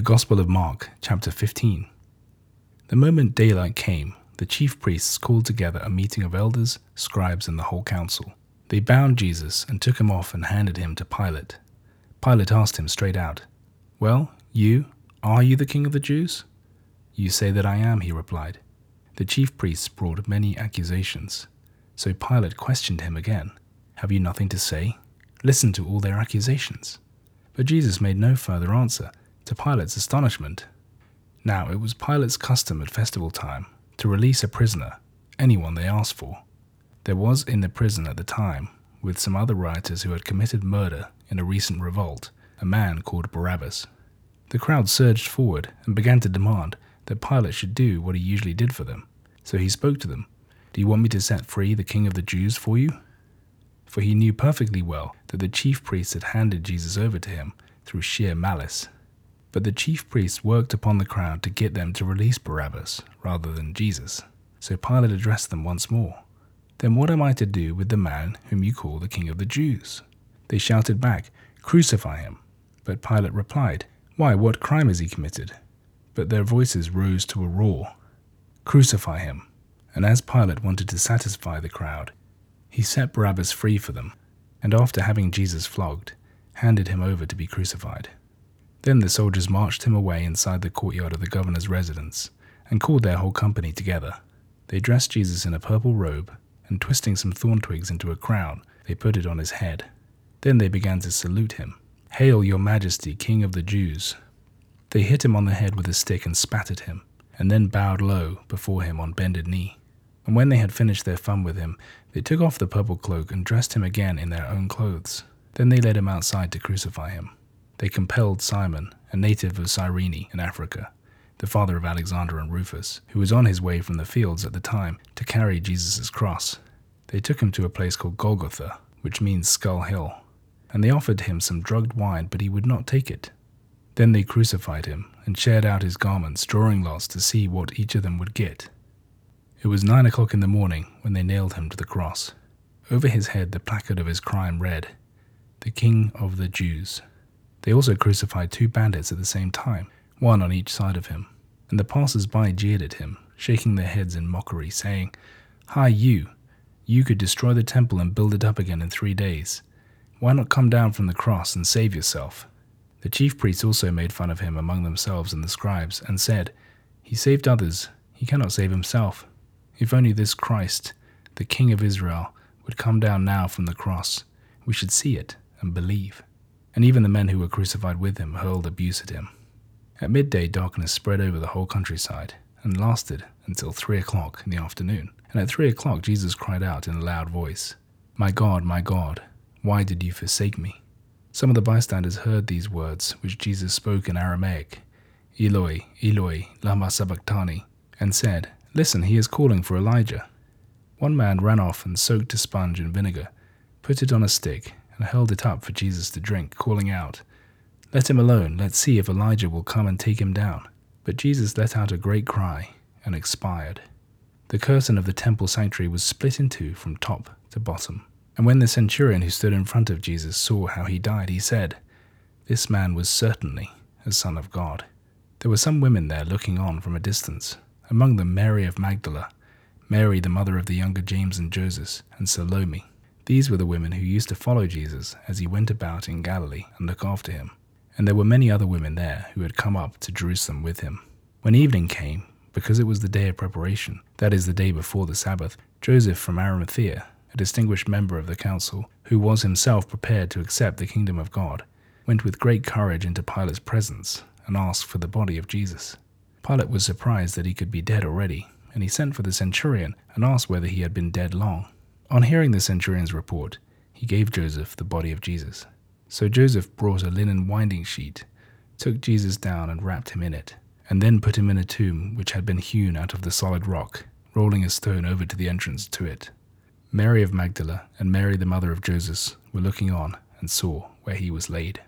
The Gospel of Mark, chapter 15. The moment daylight came, the chief priests called together a meeting of elders, scribes, and the whole council. They bound Jesus and took him off and handed him to Pilate. Pilate asked him straight out, Well, you, are you the king of the Jews? You say that I am, he replied. The chief priests brought many accusations. So Pilate questioned him again, Have you nothing to say? Listen to all their accusations. But Jesus made no further answer to Pilate's astonishment. Now it was Pilate's custom at festival time to release a prisoner, anyone they asked for. There was in the prison at the time, with some other rioters who had committed murder in a recent revolt, a man called Barabbas. The crowd surged forward and began to demand that Pilate should do what he usually did for them. So he spoke to them Do you want me to set free the king of the Jews for you? For he knew perfectly well that the chief priests had handed Jesus over to him through sheer malice. But the chief priests worked upon the crowd to get them to release Barabbas rather than Jesus. So Pilate addressed them once more. Then what am I to do with the man whom you call the King of the Jews? They shouted back, Crucify him. But Pilate replied, Why, what crime has he committed? But their voices rose to a roar, Crucify him. And as Pilate wanted to satisfy the crowd, he set Barabbas free for them, and after having Jesus flogged, handed him over to be crucified. Then the soldiers marched him away inside the courtyard of the governor's residence and called their whole company together. They dressed Jesus in a purple robe, and twisting some thorn twigs into a crown, they put it on his head. Then they began to salute him. Hail, your majesty, king of the Jews! They hit him on the head with a stick and spat at him, and then bowed low before him on bended knee. And when they had finished their fun with him, they took off the purple cloak and dressed him again in their own clothes. Then they led him outside to crucify him they compelled Simon, a native of Cyrene in Africa, the father of Alexander and Rufus, who was on his way from the fields at the time, to carry Jesus' cross. They took him to a place called Golgotha, which means Skull Hill, and they offered him some drugged wine, but he would not take it. Then they crucified him and shared out his garments, drawing lots to see what each of them would get. It was nine o'clock in the morning when they nailed him to the cross. Over his head, the placard of his crime read, The King of the Jews. They also crucified two bandits at the same time, one on each side of him, and the passers by jeered at him, shaking their heads in mockery, saying, Hi, you! You could destroy the temple and build it up again in three days. Why not come down from the cross and save yourself? The chief priests also made fun of him among themselves and the scribes, and said, He saved others, he cannot save himself. If only this Christ, the King of Israel, would come down now from the cross, we should see it and believe and even the men who were crucified with him hurled abuse at him. At midday, darkness spread over the whole countryside and lasted until three o'clock in the afternoon. And at three o'clock, Jesus cried out in a loud voice, My God, my God, why did you forsake me? Some of the bystanders heard these words, which Jesus spoke in Aramaic, Eloi, Eloi, lama sabachthani, and said, Listen, he is calling for Elijah. One man ran off and soaked a sponge in vinegar, put it on a stick, and held it up for Jesus to drink, calling out, Let him alone, let's see if Elijah will come and take him down. But Jesus let out a great cry and expired. The curtain of the temple sanctuary was split in two from top to bottom. And when the centurion who stood in front of Jesus saw how he died, he said, This man was certainly a son of God. There were some women there looking on from a distance, among them Mary of Magdala, Mary the mother of the younger James and Joseph, and Salome. These were the women who used to follow Jesus as he went about in Galilee and look after him. And there were many other women there who had come up to Jerusalem with him. When evening came, because it was the day of preparation, that is the day before the Sabbath, Joseph from Arimathea, a distinguished member of the council, who was himself prepared to accept the kingdom of God, went with great courage into Pilate's presence and asked for the body of Jesus. Pilate was surprised that he could be dead already, and he sent for the centurion and asked whether he had been dead long. On hearing the centurion's report, he gave Joseph the body of Jesus. So Joseph brought a linen winding sheet, took Jesus down and wrapped him in it, and then put him in a tomb which had been hewn out of the solid rock, rolling a stone over to the entrance to it. Mary of Magdala and Mary the mother of Joseph were looking on and saw where he was laid.